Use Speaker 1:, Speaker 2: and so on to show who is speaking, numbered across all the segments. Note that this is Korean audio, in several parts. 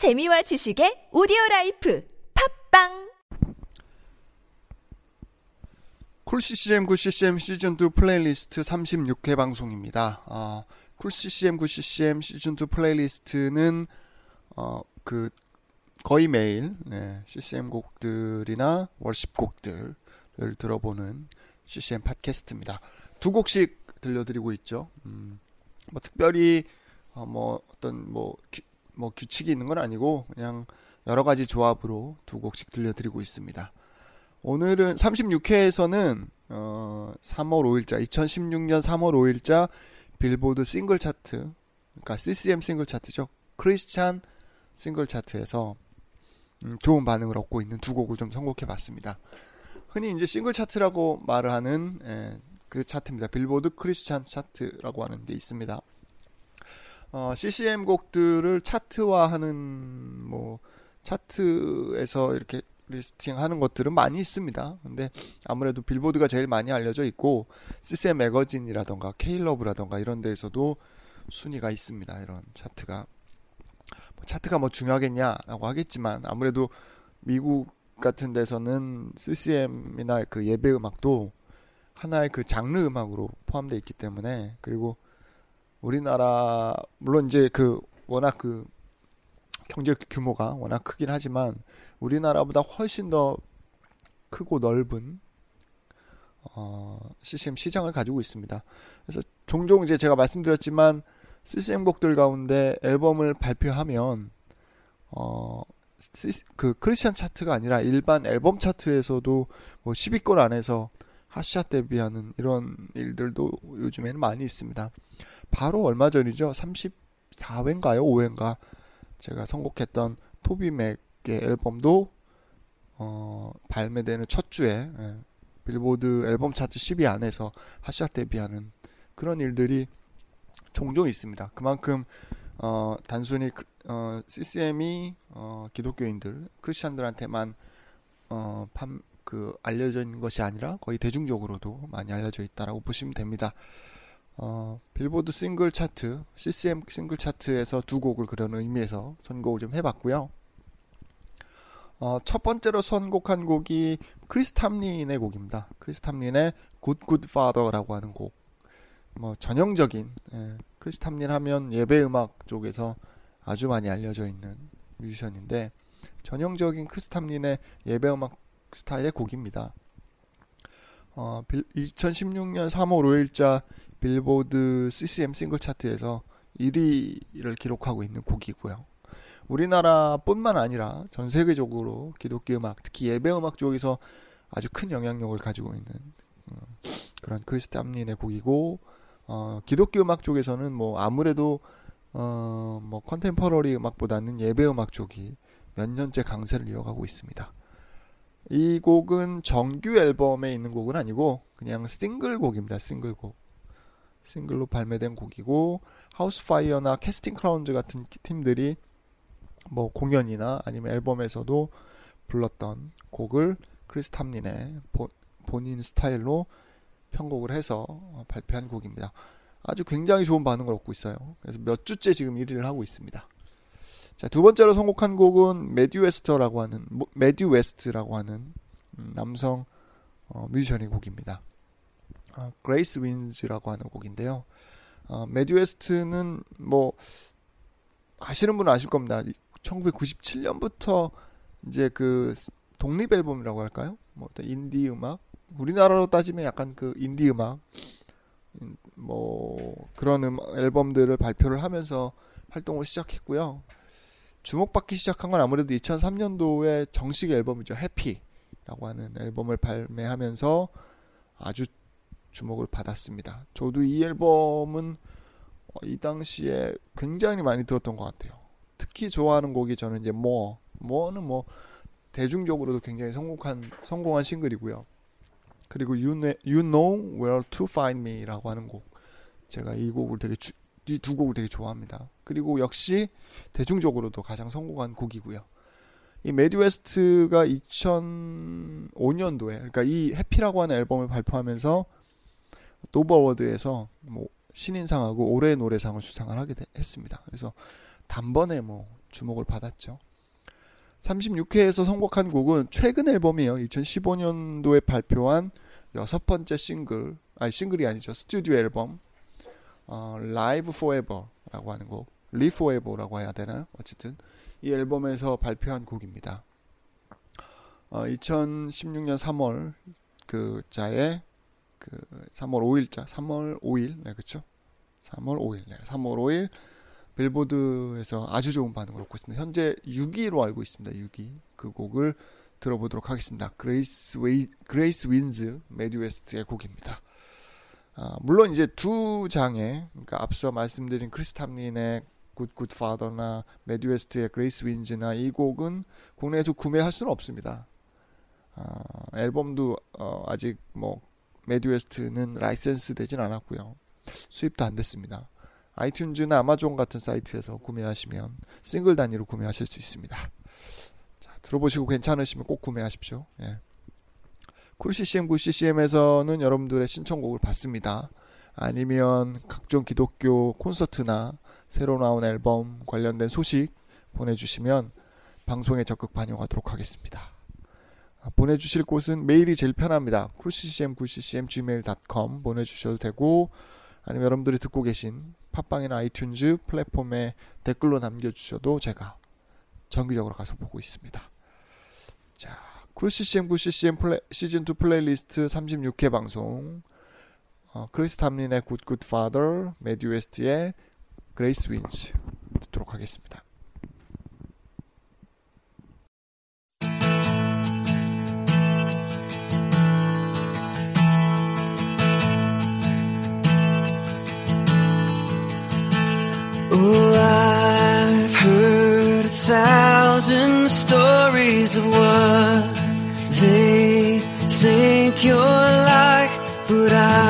Speaker 1: 재미와 지식의 오디오 라이프 팟빵
Speaker 2: Cool CCM Good CCM 시즌 2 플레이리스트 36회 방송입니다. 어, 쿨 CCM 9 CCM 시즌 2 플레이리스트는 어, 그 거의 매일 네, CCM 곡들이나 worship 곡들을 들어보는 CCM 팟캐스트입니다. 두 곡씩 들려드리고 있죠. 음, 뭐 특별히 어, 뭐 어떤 뭐, 규, 뭐 규칙이 있는 건 아니고 그냥 여러 가지 조합으로 두 곡씩 들려드리고 있습니다. 오늘은 36회에서는 어, 3월 5일자 2016년 3월 5일자 빌보드 싱글 차트 그러니까 CCM 싱글 차트죠. 크리스찬 싱글 차트에서 음, 좋은 반응을 얻고 있는 두 곡을 좀 선곡해 봤습니다. 흔히 이제 싱글 차트라고 말을 하는 예, 그 차트입니다. 빌보드 크리스찬 차트라고 하는 게 있습니다. 어, CCM 곡들을 차트화하는 뭐 차트에서 이렇게 리스팅하는 것들은 많이 있습니다. 근데 아무래도 빌보드가 제일 많이 알려져 있고 CCM 매거진이라던가 K러브라던가 이런 데에서도 순위가 있습니다. 이런 차트가 뭐 차트가 뭐 중요하겠냐라고 하겠지만 아무래도 미국 같은 데서는 CCM이나 그 예배 음악도 하나의 그 장르 음악으로 포함되어 있기 때문에 그리고 우리나라 물론 이제 그 워낙 그 경제 규모가 워낙 크긴 하지만 우리나라보다 훨씬 더 크고 넓은 어, CCM 시장을 가지고 있습니다. 그래서 종종 이제 제가 말씀드렸지만 CCM 곡들 가운데 앨범을 발표하면 어, 그 크리스천 차트가 아니라 일반 앨범 차트에서도 뭐 10위권 안에서 핫샷 데뷔하는 이런 일들도 요즘에는 많이 있습니다. 바로 얼마 전이죠. 34회인가요? 5회인가? 제가 선곡했던 토비 맥의 앨범도 어, 발매되는 첫 주에 예, 빌보드 앨범 차트 10위 안에서 핫샷 데뷔하는 그런 일들이 종종 있습니다. 그만큼 어, 단순히 어, CCM이 어, 기독교인들, 크리스천들한테만 어, 판, 그 알려져 있는 것이 아니라 거의 대중적으로도 많이 알려져 있다라고 보시면 됩니다. 어, 빌보드 싱글 차트, CCM 싱글 차트에서 두 곡을 그런 의미에서 선곡을 좀 해봤고요. 어, 첫 번째로 선곡한 곡이 크리스 탐린의 곡입니다. 크리스 탐린의 Good Good Father라고 하는 곡. 뭐 전형적인 예, 크리스 탐린 하면 예배 음악 쪽에서 아주 많이 알려져 있는 뮤지션인데 전형적인 크리스 탐린의 예배 음악 스타일의 곡입니다. 어, 2016년 3월 5일자 빌보드 CCM 싱글 차트에서 1위를 기록하고 있는 곡이고요. 우리나라뿐만 아니라 전 세계적으로 기독교 음악, 특히 예배 음악 쪽에서 아주 큰 영향력을 가지고 있는 어, 그런 크리스탐린의 곡이고 어, 기독교 음악 쪽에서는 뭐 아무래도 어, 뭐 contemporary 음악보다는 예배 음악 쪽이 몇 년째 강세를 이어가고 있습니다. 이 곡은 정규 앨범에 있는 곡은 아니고 그냥 싱글 곡입니다. 싱글 곡. 싱글로 발매된 곡이고 Housefires나 Casting Crowns 같은 팀들이 뭐 공연이나 아니면 앨범에서도 불렀던 곡을 크리스 탐린의 본인 스타일로 편곡을 해서 발표한 곡입니다. 아주 굉장히 좋은 반응을 얻고 있어요. 그래서 몇 주째 지금 1위를 하고 있습니다. 자, 두 번째로 선곡한 곡은 매튜 웨스터라고 하는 매튜 웨스트라고 하는 음, 남성 어, 뮤지션의 곡입니다. 어, Grace Wins라고 하는 곡인데요. 어, 매튜 웨스트는 뭐 아시는 분은 아실 겁니다. 1997년부터 이제 그 독립 앨범이라고 할까요? 뭐 인디 음악 우리나라로 따지면 약간 그 인디 음악 음, 뭐 그런 음, 앨범들을 발표를 하면서 활동을 시작했고요. 주목받기 시작한 건 아무래도 2003년도에 정식 앨범이죠. Happy라고 하는 앨범을 발매하면서 아주 주목을 받았습니다. 저도 이 앨범은 어, 이 당시에 굉장히 많이 들었던 것 같아요. 특히 좋아하는 곡이 저는 이제 More, More는 뭐 대중적으로도 굉장히 성공한 성공한 싱글이고요. 그리고 You, you Know Where to Find Me라고 하는 곡. 제가 이 곡을 되게 이 두 곡을 되게 좋아합니다. 그리고 역시 대중적으로도 가장 성공한 곡이고요. 이 매튜 웨스트가 2005년도에 그러니까 이 Happy라고 하는 앨범을 발표하면서 도버 워드에서 뭐 신인상하고 올해의 노래상을 수상을 하게 되, 했습니다. 그래서 단번에 뭐 주목을 받았죠. 36회에서 선곡한 곡은 최근 앨범이에요. 2015년도에 발표한 여섯 번째 싱글, 아니 싱글이 아니죠. 스튜디오 앨범 어, Live Forever라고 하는 곡, Live Forever라고 해야 되나요? 어쨌든 이 앨범에서 발표한 곡입니다. 어, 2016년 3월 그 자에 그 3월 5일자, 3월 5일, 네 그렇죠? 3월 5일, 네, 3월 5일 빌보드에서 아주 좋은 반응을 얻고 있습니다. 현재 6위로 알고 있습니다. 6위 그 곡을 들어보도록 하겠습니다. Grace Way Grace Wins 매튜 웨스트의 곡입니다. 아, 물론 이제 두 장의 그러니까 앞서 말씀드린 크리스 탐린의 Good Good Father나 매튜 웨스트의 Grace Wins나 이 곡은 국내에서 구매할 수는 없습니다. 아, 앨범도 어, 아직 뭐 매튜 웨스트는 라이센스 되진 않았고요. 수입도 안 됐습니다. iTunes나 아마존 같은 사이트에서 구매하시면 싱글 단위로 구매하실 수 있습니다. 자, 들어보시고 괜찮으시면 꼭 구매하십시오. 예. Cool CCM, Good CCM에서는 여러분들의 신청곡을 받습니다. 아니면 각종 기독교 콘서트나 새로 나온 앨범 관련된 소식 보내주시면 방송에 적극 반영하도록 하겠습니다. 아, 보내주실 곳은 메일이 제일 편합니다. coolccm, goodccm, gmail.com 보내주셔도 되고 아니면 여러분들이 듣고 계신 팟빵이나 iTunes 플랫폼에 댓글로 남겨주셔도 제가 정기적으로 가서 보고 있습니다. 자, Cool CCM, Good CCM 플레, 시즌2 플레이리스트 36회 방송 어, 크리스 탐린의 파더, 메디 웨스트의 그레이스 윈즈 듣도록 하겠습니다.
Speaker 3: Oh, I've heard a thousand stories of what they think you're like, but I've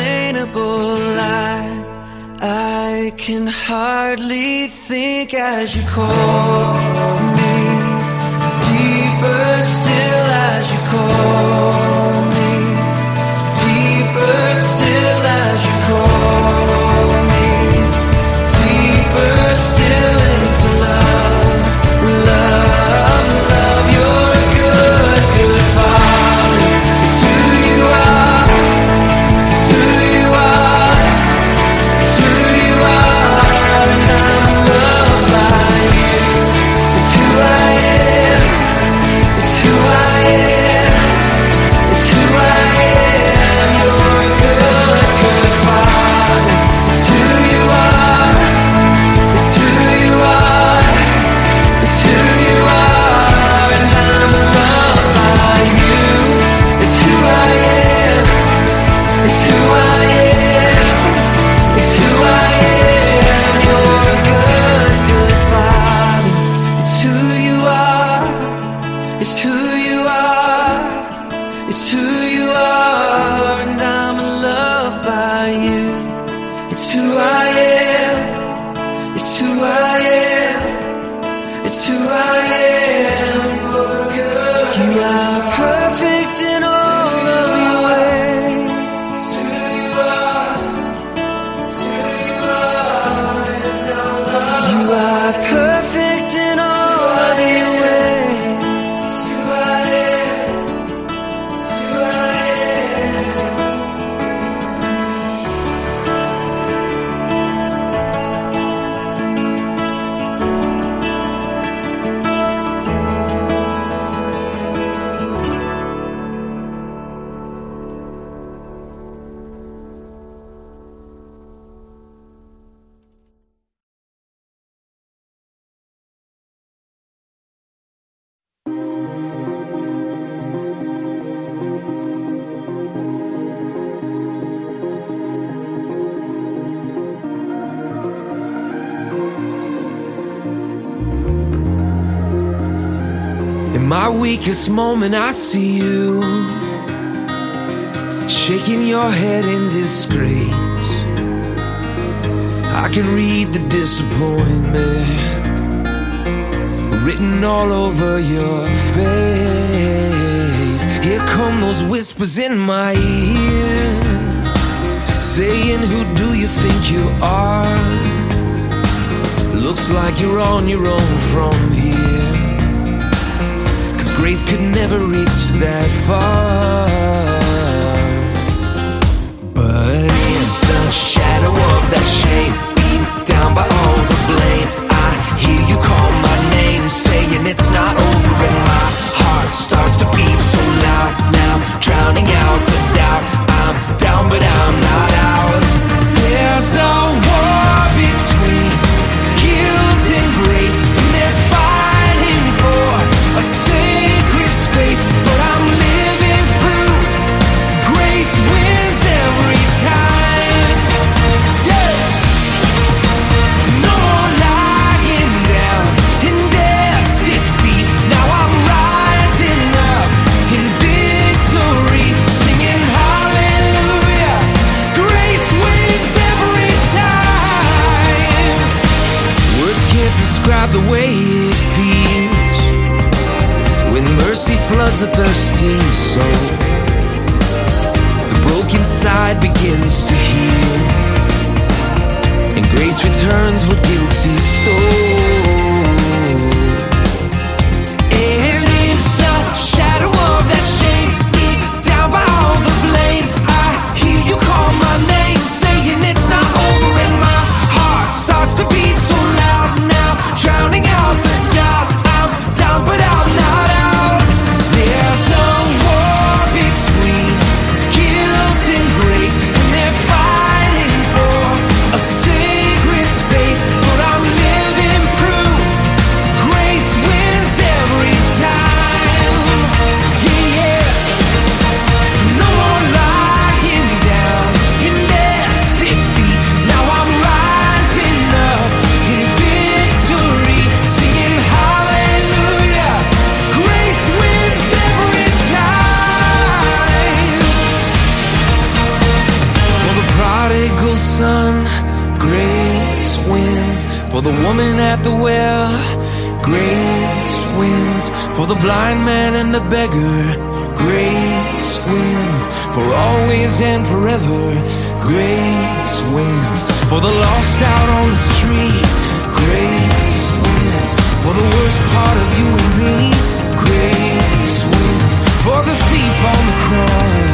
Speaker 3: Unexplainable. I, I can hardly think as you call me. Deeper still as you call
Speaker 4: my weakest moment, I see you shaking your head in disgrace. I can read the disappointment written all over your face. Here come those whispers in my ear saying, Who do you think you are? Looks like you're on your own from grace could never reach that far. soul. The broken side begins to heal, and grace returns what guilt is stole. for the woman at the well. Grace wins for the blind man and the beggar. Grace wins for always and forever. Grace wins for the lost out on the street. Grace wins for the worst part of you and me. Grace wins for the thief on the cross.